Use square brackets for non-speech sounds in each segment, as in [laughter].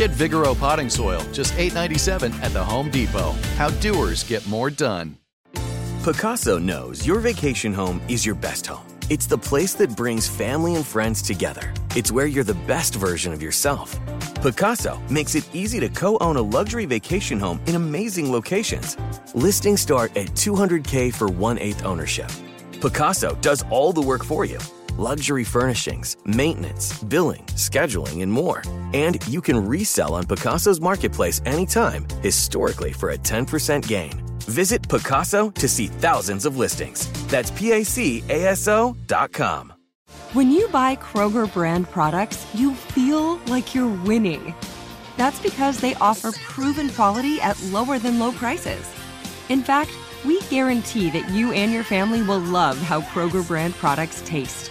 Get Vigoro potting soil, just $8.97 at the Home Depot. How doers get more done. Pacaso knows your vacation home is your best home. It's the place that brings family and friends together. It's where you're the best version of yourself. Pacaso makes it easy to co own a luxury vacation home in amazing locations. Listings start at 200K for one eighth ownership. Pacaso does all the work for you luxury furnishings, maintenance, billing, scheduling, and more. And you can resell on Pacaso's marketplace anytime, historically for a 10% gain. Visit Pacaso to see thousands of listings. That's P A C A S O dot com. When you buy Kroger brand products, you feel like you're winning. That's because they offer proven quality at lower than low prices. In fact, we guarantee that you and your family will love how Kroger brand products taste,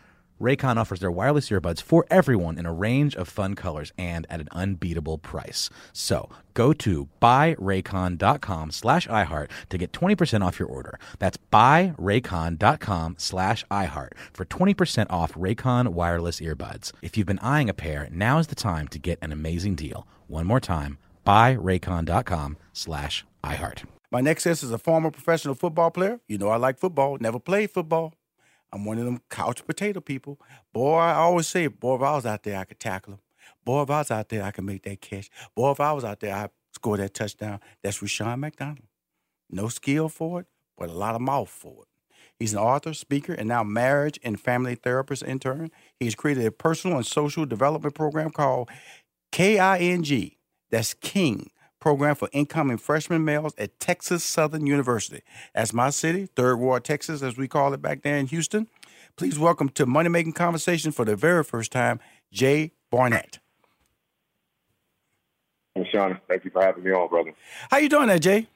Raycon offers their wireless earbuds for everyone in a range of fun colors and at an unbeatable price. So go to buyraycon.com slash iHeart to get 20% off your order. That's buyraycon.com slash iHeart for 20% off Raycon wireless earbuds. If you've been eyeing a pair, now is the time to get an amazing deal. One more time, buyraycon.com slash iHeart. My next guest is a former professional football player. You know I like football, never played football. I'm one of them couch potato people. Boy, I always say, boy, if I was out there, I could tackle him. Boy, if I was out there, I could make that catch. Boy, if I was out there, I'd score that touchdown. That's Rushion McDonald. No skill for it, but a lot of mouth for it. He's an author, speaker, and now marriage and family therapist intern. He's created a personal and social development program called KING. That's King program for incoming freshman males at Texas Southern University. That's my city, Third Ward, Texas, as we call it back there in Houston. Please welcome to Money Making Conversation for the very first time, Jay Barnett. Hey, Sean, thank you for having me on, brother. How you doing there, Jay?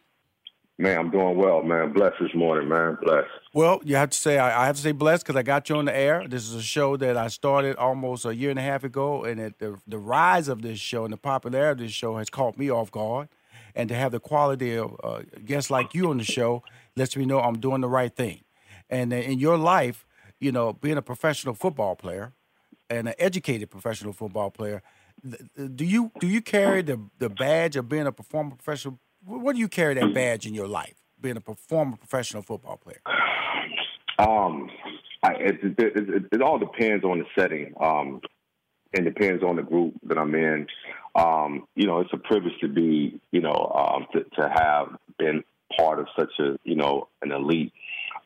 Man, I'm doing well, man. Blessed this morning, man. Blessed. Well, you have to say I, have to say blessed because I got you on the air. This is a show that I started almost a year and a half ago, and it, the the rise of this show and the popularity of this show has caught me off guard. And to have the quality of uh, guests like you on the show lets me know I'm doing the right thing. And in your life, you know, being a professional football player and an educated professional football player, do you do you carry the the badge of being a performer professional what do you carry that badge in your life, being a former professional football player? Um, I, it, it, it, it, all depends on the setting. Um, and depends on the group that I'm in. Um, you know, it's a privilege to be, you know, um, to, to have been part of such a, you know, an elite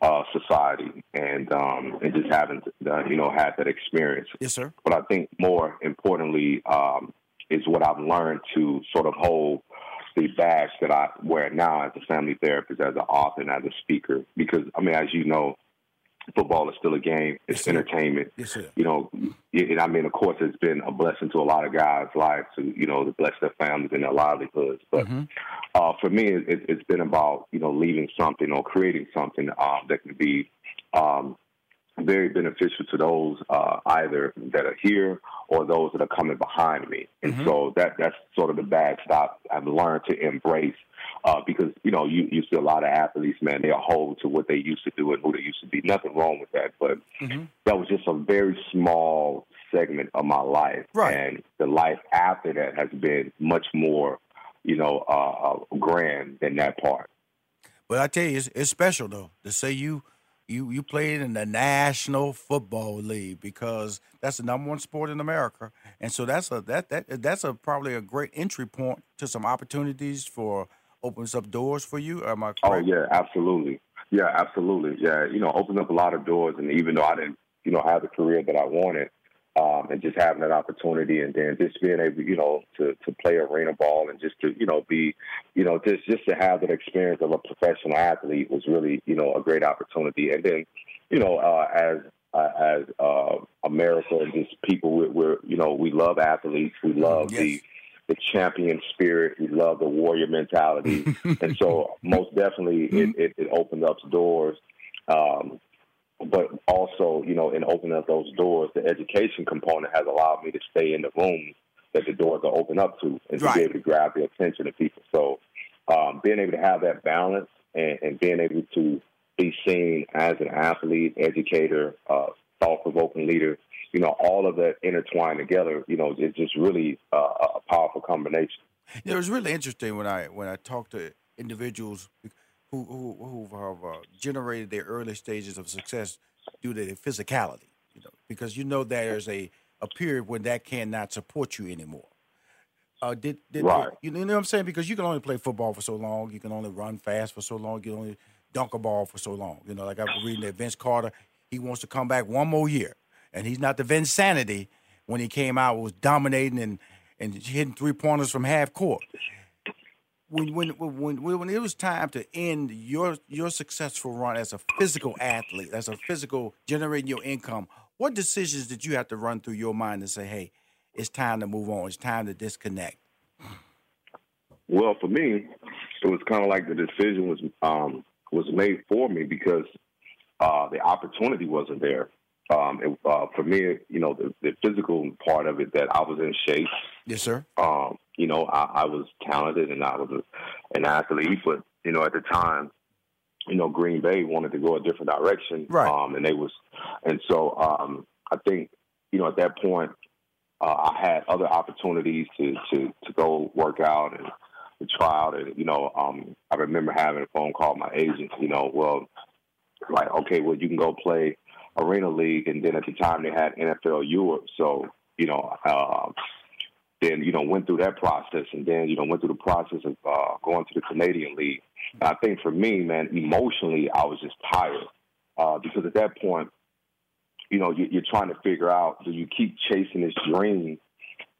uh, society, and um, and just having, uh, you know, had that experience. Yes, sir. But I think more importantly um, is what I've learned to sort of hold the badge that I wear now as a family therapist, as an author, and as a speaker. Because I mean, as you know, football is still a game. It's yes, entertainment. Yes. You know, and I mean, of course, it's been a blessing to a lot of guys' lives to you know to bless their families and their livelihoods. But mm-hmm. uh, for me, it, has been about you know leaving something or creating something um, that can be um, very beneficial to those uh, either that are here or those that are coming behind me. And mm-hmm. so that that's sort of the backstop I've learned to embrace uh, because you know you you see a lot of athletes, man, they are hold to what they used to do and who they used to be. Nothing wrong with that, but mm-hmm. that was just a very small segment of my life, right. and the life after that has been much more, you know, uh, uh, grand than that part. But I tell you, it's, it's special though to say you you you played in the National Football League because that's the number one sport in America, and so that's a that that that's a probably a great entry point to some opportunities for opens up doors for you. Am I oh, correct? Oh yeah, absolutely. Yeah, absolutely. Yeah, you know, opens up a lot of doors, and even though I didn't, you know, have the career that I wanted, um, and just having that opportunity, and then just being able, you know, to to play arena ball and just to, you know, be, you know, just just to have that experience of a professional athlete was really, you know, a great opportunity. And then, you know, uh, as uh, as uh, America and just people, we're, we're, you know, we love athletes, we love yes. the the champion spirit. We love the warrior mentality, [laughs] and so most definitely it, it, it opened up doors. Um, but also, you know, in opening up those doors, the education component has allowed me to stay in the rooms that the doors are open up to, and right. to be able to grab the attention of people. So, um, being able to have that balance and, and, being able to be seen as an athlete, educator, uh, thought-provoking leader, you know, all of that intertwined together, you know, it's just really uh, a powerful combination. it was really interesting when I when I talked to individuals who who, who have uh, generated their early stages of success due to their physicality, you know, because you know there's a a period when that cannot support you anymore. Uh, did, did, right. you know what I'm saying? Because you can only play football for so long, you can only run fast for so long, you can only dunk a ball for so long. You know, like I was reading that Vince Carter, he wants to come back one more year and he's not the Vinsanity when he came out was dominating and and hitting three pointers from half court. When when when when it was time to end your your successful run as a physical athlete, as a physical generating your income, what decisions did you have to run through your mind to say, "Hey, it's time to move on. It's time to disconnect"? Well, for me, it was kind of like the decision was um, was made for me because uh, the opportunity wasn't there um, it, uh, for me, you know, the, the, physical part of it, that I was in shape. Yes, sir. Um, you know, I, I, was talented and I was a, an athlete, but you know, at the time, you know, Green Bay wanted to go a different direction, right? Um, and they was, and so um, I think, you know, at that point, uh, I had other opportunities to to to go work out and to try out, and you know, um, I remember having a phone call with my agent. You know, well, like, okay, well, you can go play Arena League, and then at the time they had NFL Europe. So you know, uh, then you know went through that process, and then you know went through the process of uh, going to the Canadian League. And I think for me, man, emotionally, I was just tired uh, because at that point, you know, you, are trying to figure out do you keep chasing this dream,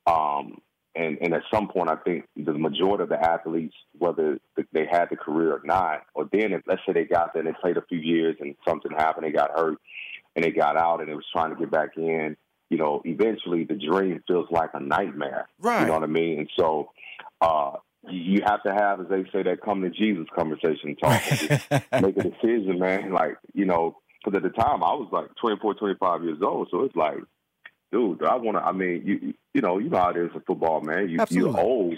um, and and at some point, I think the majority of the athletes, whether they had the career or not, or then if, let's say they got there and they played a few years and something happened, they got hurt and they got out and it was trying to get back in, you know, eventually the dream feels like a nightmare. Right. You know what I mean? And so uh, you have to have, as they say, that come to Jesus conversation talk. [laughs] make a decision, man. Like, you know, because at the time I was like 24, 25 years old. So it's like, dude, I want to, I mean, you you know, you know how it is in football, man. You, you're old.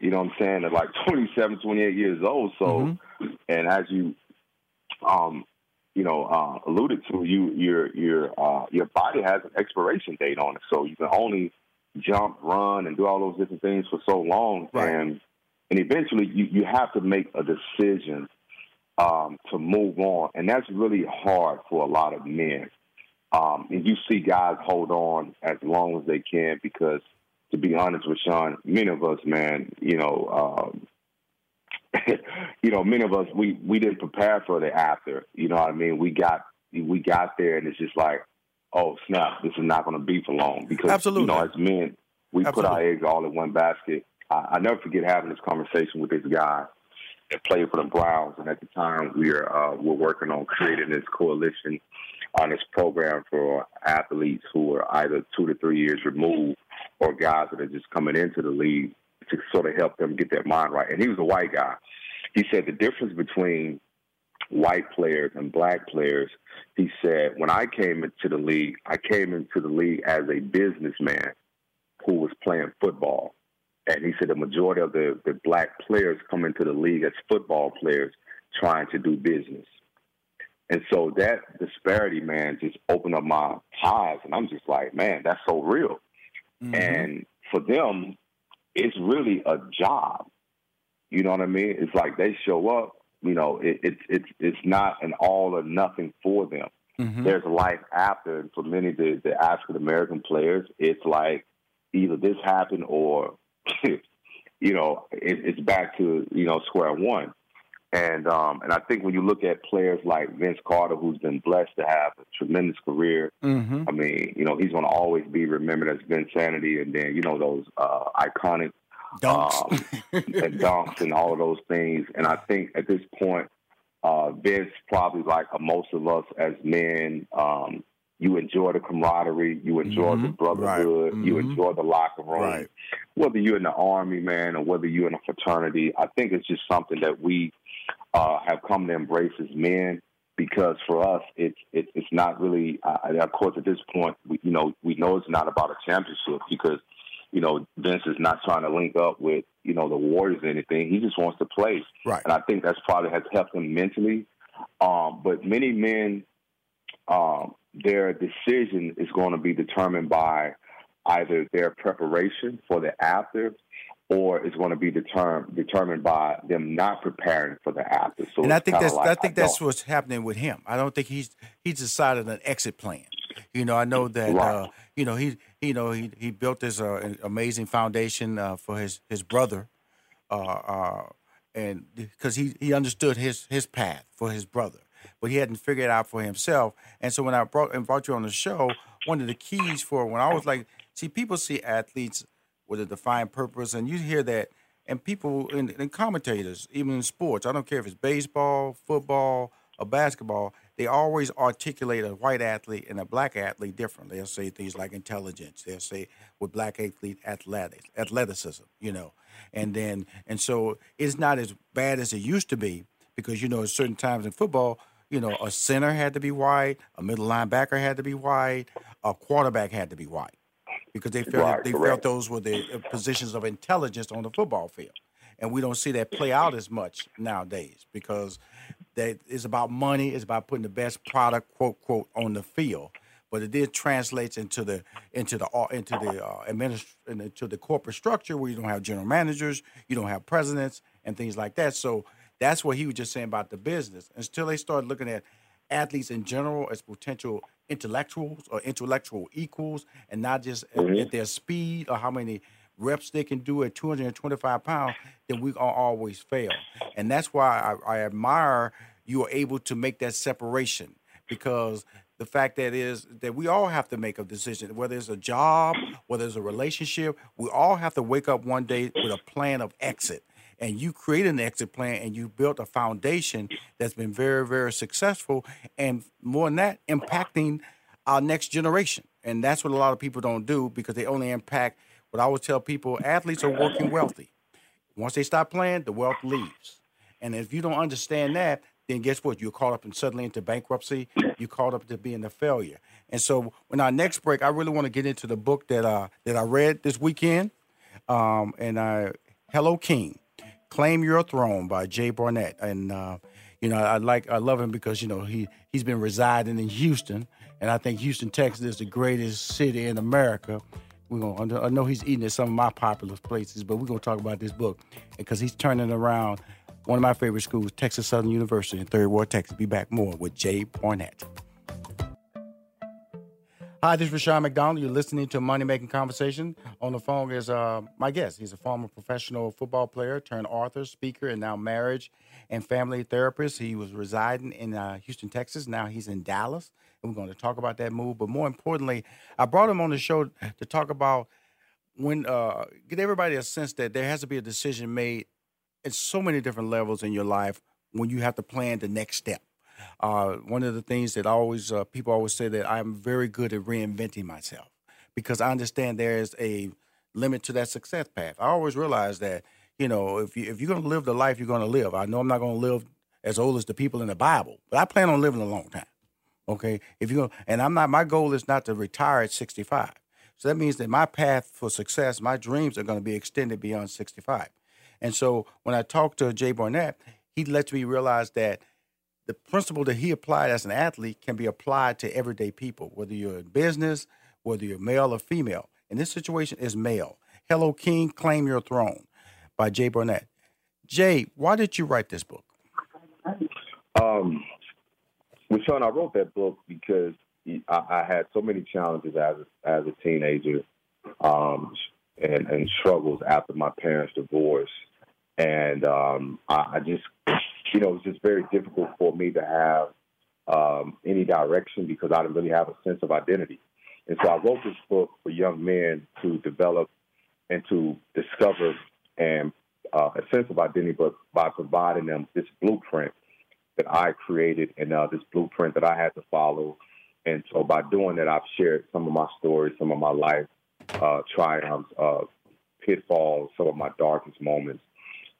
You know what I'm saying? At like [laughs] 27, 28 years old. So, mm-hmm. and as you um, you know, uh, alluded to, you your your uh, your body has an expiration date on it, so you can only jump, run, and do all those different things for so long, right. and and eventually you you have to make a decision um, to move on, and that's really hard for a lot of men. Um, and you see guys hold on as long as they can because, to be honest with Sean, many of us, man, you know, um, [laughs] you know, many of us we we didn't prepare for the after. You know what I mean? We got we got there, and it's just like, oh snap, this is not going to be for long because Absolutely. you know, as men, we Absolutely. put our eggs all in one basket. I, I never forget having this conversation with this guy that played for the Browns, and at the time we were uh, we're working on creating this coalition on this program for athletes who are either two to three years removed or guys that are just coming into the league to sort of help them get their mind right. And he was a white guy. He said the difference between white players and black players, he said, when I came into the league, I came into the league as a businessman who was playing football. and he said the majority of the, the black players come into the league as football players trying to do business. And so that disparity, man, just opened up my eyes, and I'm just like, man, that's so real. Mm-hmm. And for them, it's really a job. You know what I mean? It's like they show up. You know, it, it's it's it's not an all or nothing for them. Mm-hmm. There's life after, and for many of the, the African American players, it's like either this happened or, [laughs] you know, it, it's back to you know square one. And um, and I think when you look at players like Vince Carter, who's been blessed to have a tremendous career, mm-hmm. I mean, you know, he's going to always be remembered as Vinsanity, and then you know those uh, iconic dunks, um, and dunks, and all of those things. And I think at this point, uh, Vince probably like most of us as men, um, you enjoy the camaraderie, you enjoy mm-hmm. the brotherhood, right. mm-hmm. you enjoy the locker room. Right. Whether you're in the army, man, or whether you're in a fraternity, I think it's just something that we uh, have come to embrace as men. Because for us, it's it, it's not really. Uh, of course, at this point, we, you know, we know it's not about a championship because you know, Vince is not trying to link up with, you know, the Warriors or anything. He just wants to play. Right. And I think that's probably has helped him mentally. Um, but many men, um, their decision is going to be determined by either their preparation for the after or it's going to be determined determined by them not preparing for the after. So and I think that's like, I think I that's what's happening with him. I don't think he's he's decided an exit plan. You know, I know that right. uh, you know he you know he he built this uh, amazing foundation uh, for his his brother, uh, uh, and because he he understood his his path for his brother, but he hadn't figured it out for himself. And so when I brought and brought you on the show, one of the keys for when I was like, see, people see athletes with a defined purpose, and you hear that, and people and, commentators, even in sports, I don't care if it's baseball, football, or basketball, they always articulate a white athlete and a black athlete differently. They'll say things like intelligence. They'll say with black athlete athletics, athleticism, you know, and then and so it's not as bad as it used to be because you know at certain times in football, you know, a center had to be white, a middle linebacker had to be white, a quarterback had to be white because they felt right, they correct. felt those were the uh, positions of intelligence on the football field, and we don't see that play out as much nowadays because that is about money. It's about putting the best product, quote quote, on the field. But it did translates into the into the uh, into the uh, administ- into the corporate structure where you don't have general managers, you don't have presidents, and things like that. So that's what he was just saying about the business. Until they started looking at athletes in general as potential intellectuals or intellectual equals, and not just mm-hmm. at, at their speed or how many reps they can do at 225 pounds, then we are always fail. And that's why I, I admire you are able to make that separation because the fact that is that we all have to make a decision, whether it's a job, whether it's a relationship, we all have to wake up one day with a plan of exit. And you created an exit plan and you built a foundation that's been very, very successful. And more than that, impacting our next generation. And that's what a lot of people don't do because they only impact what I would tell people athletes are working wealthy. Once they stop playing, the wealth leaves. And if you don't understand that, then guess what? You're caught up in suddenly into bankruptcy. You're caught up to being a failure. And so, when our next break, I really want to get into the book that uh, that I read this weekend, um, and uh, Hello King, Claim Your Throne by Jay Barnett. And uh, you know, I like I love him because you know he he's been residing in Houston, and I think Houston, Texas, is the greatest city in America. We're gonna. I know he's eating at some of my popular places, but we're gonna talk about this book because he's turning around one of my favorite schools, Texas Southern University in Third Ward, Texas. Be back more with Jay Barnett. Hi, this is Rushion McDonald. You're listening to Money Making Conversation. On the phone is uh, my guest. He's a former professional football player, turned author, speaker, and now marriage and family therapist. He was residing in uh, Houston, Texas. Now he's in Dallas and we're going to talk about that move. But more importantly, I brought him on the show to talk about when uh, get everybody a sense that there has to be a decision made at so many different levels in your life when you have to plan the next step. Uh, one of the things that always uh, people always say that I'm very good at reinventing myself because I understand there is a limit to that success path. I always realize that you know if you if you're going to live the life you're going to live, I know I'm not going to live as old as the people in the Bible, but I plan on living a long time. Okay, if you and I'm not. My goal is not to retire at 65. So that means that my path for success, my dreams are going to be extended beyond 65. And so when I talk to Jay Barnett, he lets me realize that the principle that he applied as an athlete can be applied to everyday people, whether you're in business, whether you're male or female. And this situation is male. Hello, King, Claim Your Throne by Jay Barnett. Jay, why did you write this book? Um, well, Sean, I wrote that book because I, I had so many challenges as a, as a teenager, um, and, and struggles after my parents' divorce, and um, I, I just, you know, it was just very difficult for me to have um, any direction because I didn't really have a sense of identity. And so I wrote this book for young men to develop and to discover and uh, a sense of identity, but by providing them this blueprint that I created and uh, this blueprint that I had to follow. And so by doing that, I've shared some of my stories, some of my life uh, triumphs, uh, pitfalls, some of my darkest moments.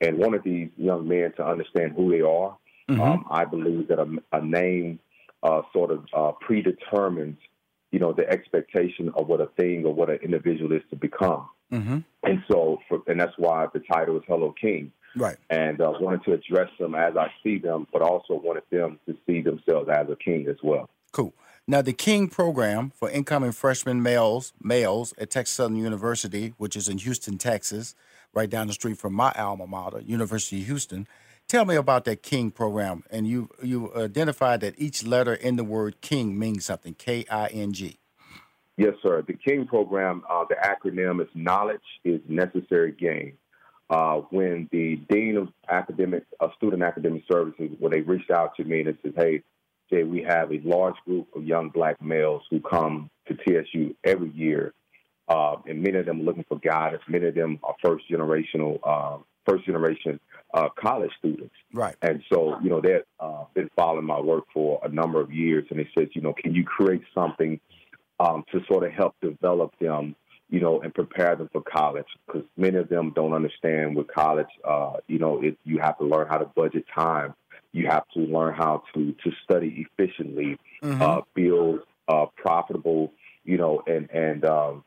And one of these young men to understand who they are, mm-hmm. um, I believe that a, a name uh, sort of uh, predetermines, you know, the expectation of what a thing or what an individual is to become. Mm-hmm. And so, for, and that's why the title is Hello King. Right. And uh, wanted to address them as I see them, but also wanted them to see themselves as a king as well. Cool. Now, the King program for incoming freshman males males at Texas Southern University, which is in Houston, Texas, right down the street from my alma mater, University of Houston. Tell me about that King program. And you you identified that each letter in the word King means something. K I N G. Yes, sir. The King program, uh, the acronym is Knowledge is Necessary Gain uh, when the dean of academic uh, student academic services, when they reached out to me and said, "Hey, Jay, we have a large group of young black males who come to TSU every year, uh, and many of them are looking for guidance. Many of them are first generational, uh, first generation uh, college students, right? And so, you know, they've uh, been following my work for a number of years, and they said, you know, can you create something um, to sort of help develop them?" you know, and prepare them for college because many of them don't understand with college, uh, you know, it, you have to learn how to budget time. You have to learn how to, to study efficiently, mm-hmm. uh, build uh, profitable, you know, and, and, um,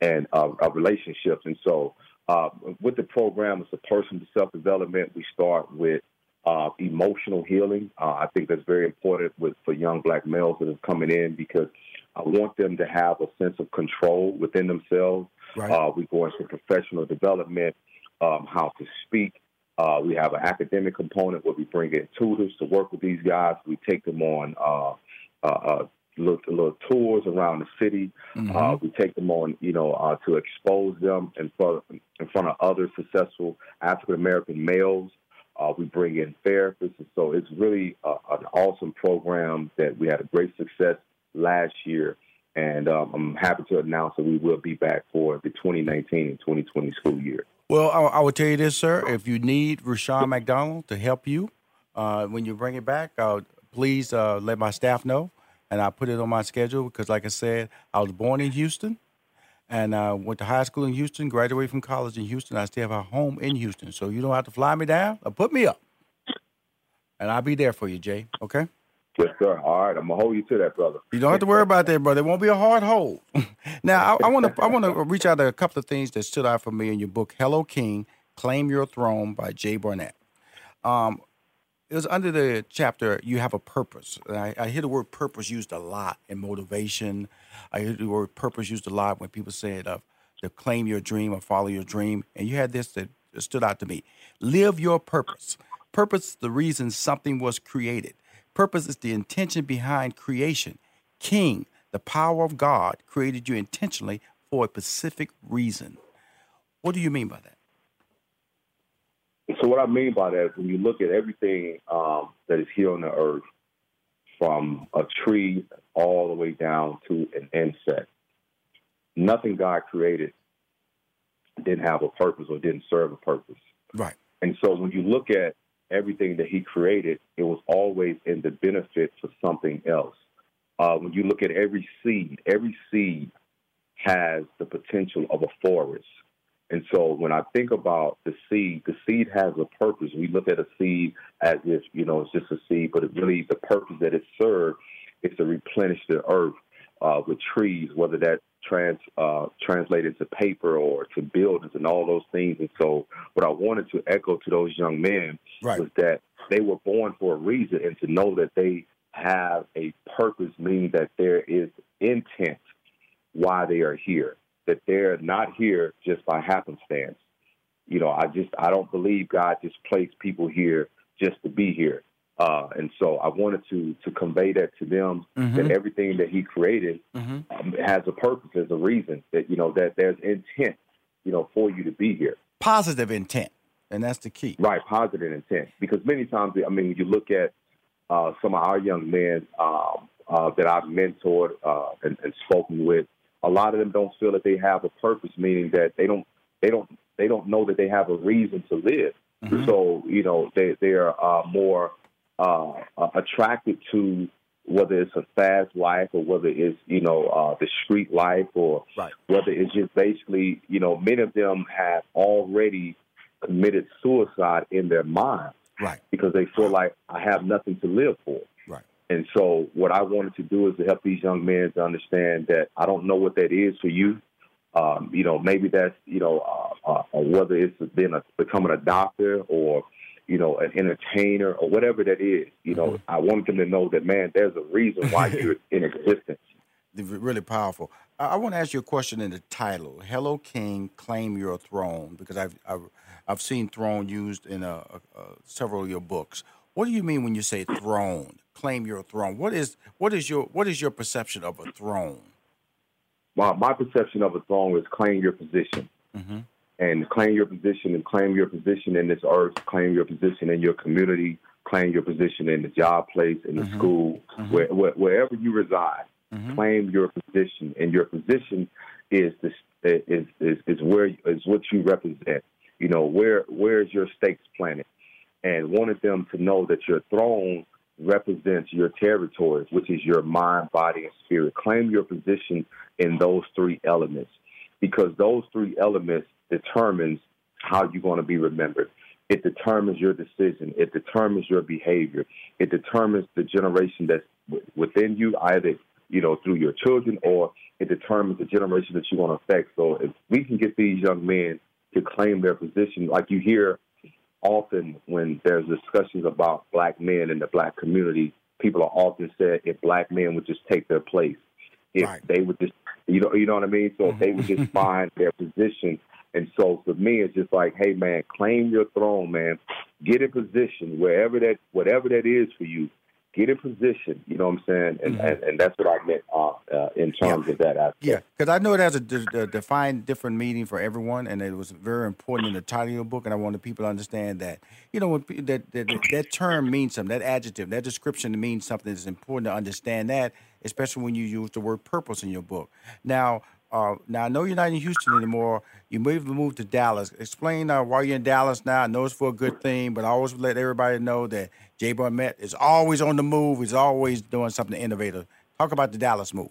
and uh, relationships. And so uh, with the program, it's a personal self development. We start with uh, emotional healing. Uh, I think that's very important with for young black males that are coming in because I want them to have a sense of control within themselves. Right. Uh, we go into professional development, um, how to speak. Uh, we have an academic component where we bring in tutors to work with these guys. We take them on uh, uh, uh little, little, tours around the city. Mm-hmm. Uh, we take them on, you know, uh, to expose them in front, in front of other successful African American males. Uh, we bring in therapists, and so it's really uh, an awesome program that we had a great success last year. And um, I'm happy to announce that we will be back for the 2019 and 2020 school year. Well, I, I will tell you this, sir. If you need Rushion McDonald to help you uh, when you bring it back, uh, please uh, let my staff know, and I'll put it on my schedule because, like I said, I was born in Houston and I went to high school in Houston, graduated from college in Houston. I still have a home in Houston, so you don't have to fly me down or put me up, and I'll be there for you, Jay. Okay. Yes, sir. All right, I'm gonna hold you to that, brother. You don't have to worry about that, brother. It won't be a hard hold. [laughs] now, I want to I want to reach out to a couple of things that stood out for me in your book, "Hello King: Claim Your Throne" by Jay Barnett. Um, it was under the chapter "You Have a Purpose." I, I, hear the word "purpose" used a lot in motivation. I hear the word "purpose" used a lot when people say it of to claim your dream or follow your dream. And you had this that stood out to me: live your purpose. Purpose, is the reason something was created. Purpose is the intention behind creation. King, the power of God, created you intentionally for a specific reason. What do you mean by that? So, what I mean by that is when you look at everything um, that is here on the earth, from a tree all the way down to an insect, nothing God created didn't have a purpose or didn't serve a purpose. Right. And so, when you look at everything that he created, it was always in the benefit for something else. Uh, when you look at every seed, every seed has the potential of a forest. And so when I think about the seed, the seed has a purpose. We look at a seed as if, you know, it's just a seed, but it really, the purpose that it serves is to replenish the earth uh, with trees, whether that trans uh, translated to paper or to buildings and all those things. And so, what I wanted to echo to those young men Right. was that they were born for a reason, and to know that they have a purpose, meaning that there is intent why they are here. That they're not here just by happenstance. You know, I just I don't believe God just placed people here just to be here. Uh, and so I wanted to to convey that to them that everything that He created Mhm. um, has a purpose, has a reason. That you know that there's intent, you know, for you to be here. Positive intent, and that's the key. Right, positive intent. Because many times, I mean, when you look at uh, some of our young men um, uh, that I've mentored uh, and, and spoken with, a lot of them don't feel that they have a purpose, meaning that they don't, they don't, they don't know that they have a reason to live. So you know, they they are uh, more uh, uh, attracted to whether it's a fast life or whether it's you know uh, the street life or Right. whether it's just basically you know many of them have already committed suicide in their mind Right. because they feel like I have nothing to live for. And so, what I wanted to do is to help these young men to understand that I don't know what that is for you. Um, you know, maybe that's you know, uh, uh, whether it's been a, becoming a doctor or you know, an entertainer or whatever that is. You know, I want them to know that man, there's a reason why [laughs] you're in existence. Really powerful. I, I want to ask you a question in the title. Hello, King, claim your throne, because I've I've, I've seen throne used in uh uh several of your books. What do you mean when you say throne? Claim your throne. What is what is your what is your perception of a throne? my, my perception of a throne is claim your position. Mhm. And claim your position and claim your position in this earth, claim your position in your community, claim your position in the job place, in the mm-hmm. school, mm-hmm. where, where, wherever you reside. Mm-hmm. Claim your position, and your position is this is, is is where is what you represent. You know where where is your stakes planted, and wanted them to know that your throne represents your territories, which is your mind, body, and spirit. Claim your position in those three elements because those three elements determines how you're going to be remembered. It determines your decision. It determines your behavior. It determines the generation that's within you, either you know through your children, or it determines the generation that you want to affect. So if we can get these young men to claim their position, like you hear often when there's discussions about black men in the black community, people are often said if black men would just take their place, if Right. they would just, you know, you know what I mean. So if they would just mm-hmm. [laughs] find their position, and so for me, it's just like, hey man, claim your throne, man. Get in position wherever that, whatever that is for you. Get in position. You know what I'm saying? And and, and that's what I meant uh, uh, in terms of that aspect. Yeah, because I know it has a, de- de- defined different meaning for everyone, and it was very important in the title of your book. And I wanted people to understand that you know when that that, that term means something, that adjective, that description means something. It's important to understand that, especially when you use the word purpose in your book. Now, uh, now I know you're not in Houston anymore. You moved moved to Dallas. Explain uh, why you're in Dallas now. I know it's for a good thing, but I always let everybody know that Jay Barnett is always on the move. He's always doing something innovative. Talk about the Dallas move.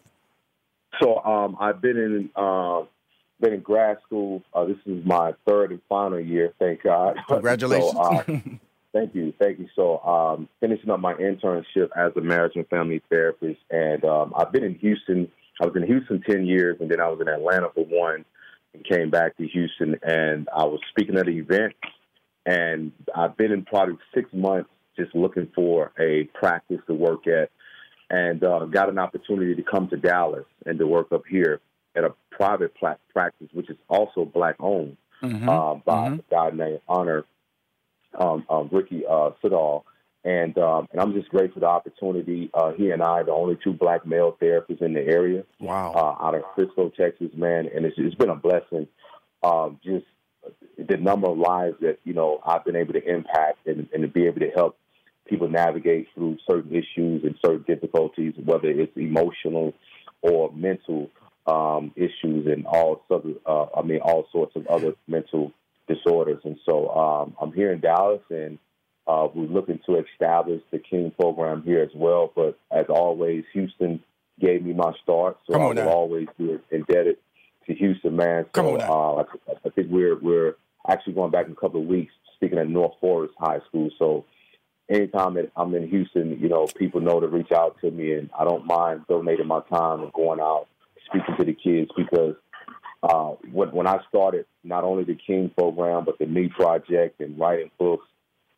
So um, I've been in uh, been in grad school. Uh, this is my third and final year. Thank God. [laughs] Congratulations. So, uh, [laughs] thank you, thank you. So um, finishing up my internship as a marriage and family therapist, and um, I've been in Houston. I was in Houston ten years, and then I was in Atlanta for one, and came back to Houston, and I was speaking at an event, and I've been in probably six months just looking for a practice to work at and uh, got an opportunity to come to Dallas and to work up here at a private practice, which is also black owned uh, by a guy named Honor um, um, Ricky uh, Siddall. And um, and I'm just grateful for the opportunity. Uh, he and I, the only two black male therapists in the area, Wow. uh, out of Frisco, Texas, man, and it's, it's been a blessing. Um, just the number of lives that you know I've been able to impact and, and to be able to help people navigate through certain issues and certain difficulties, whether it's emotional or mental um, issues and all sort uh, I mean, all sorts of other mental disorders. And so um, I'm here in Dallas, and uh, we're looking to establish the King program here as well. But as always, Houston gave me my start, so I will now. always be indebted to Houston, man. Come on now. uh, I, I think we're we're actually going back in a couple of weeks, speaking at North Forest High School. So anytime that I'm in Houston, you know, people know to reach out to me, and I don't mind donating my time and going out, speaking to the kids because uh, when, when I started not only the King program but the Me Project and writing books,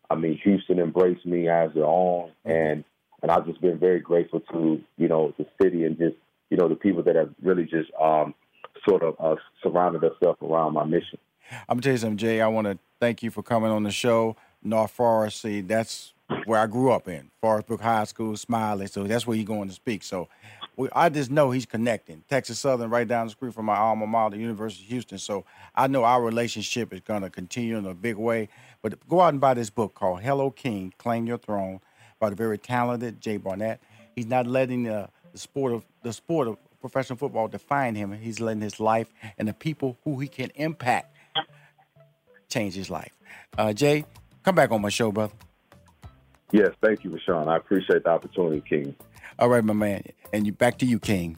I mean Houston embraced me as their own, and and I've just been very grateful to you know the city and just you know the people that have really just um, sort of uh, surrounded themselves around my mission. I'm gonna tell you something, Jay. I want to thank you for coming on the show. North Forest, see, that's where I grew up in Forest Brook High School, Smiley. So that's where you're going to speak. So we, I just know he's connecting. Texas Southern, right down the street from my alma mater, University of Houston. So I know our relationship is going to continue in a big way. But go out and buy this book called Hello King, Claim Your Throne by the very talented Jay Barnett. He's not letting the, the sport of the sport of professional football define him. He's letting his life and the people who he can impact change his life. Uh, Jay, come back on my show, brother. Yes, thank you, Rushion. I appreciate the opportunity, King. All right, my man. And you back to you, King.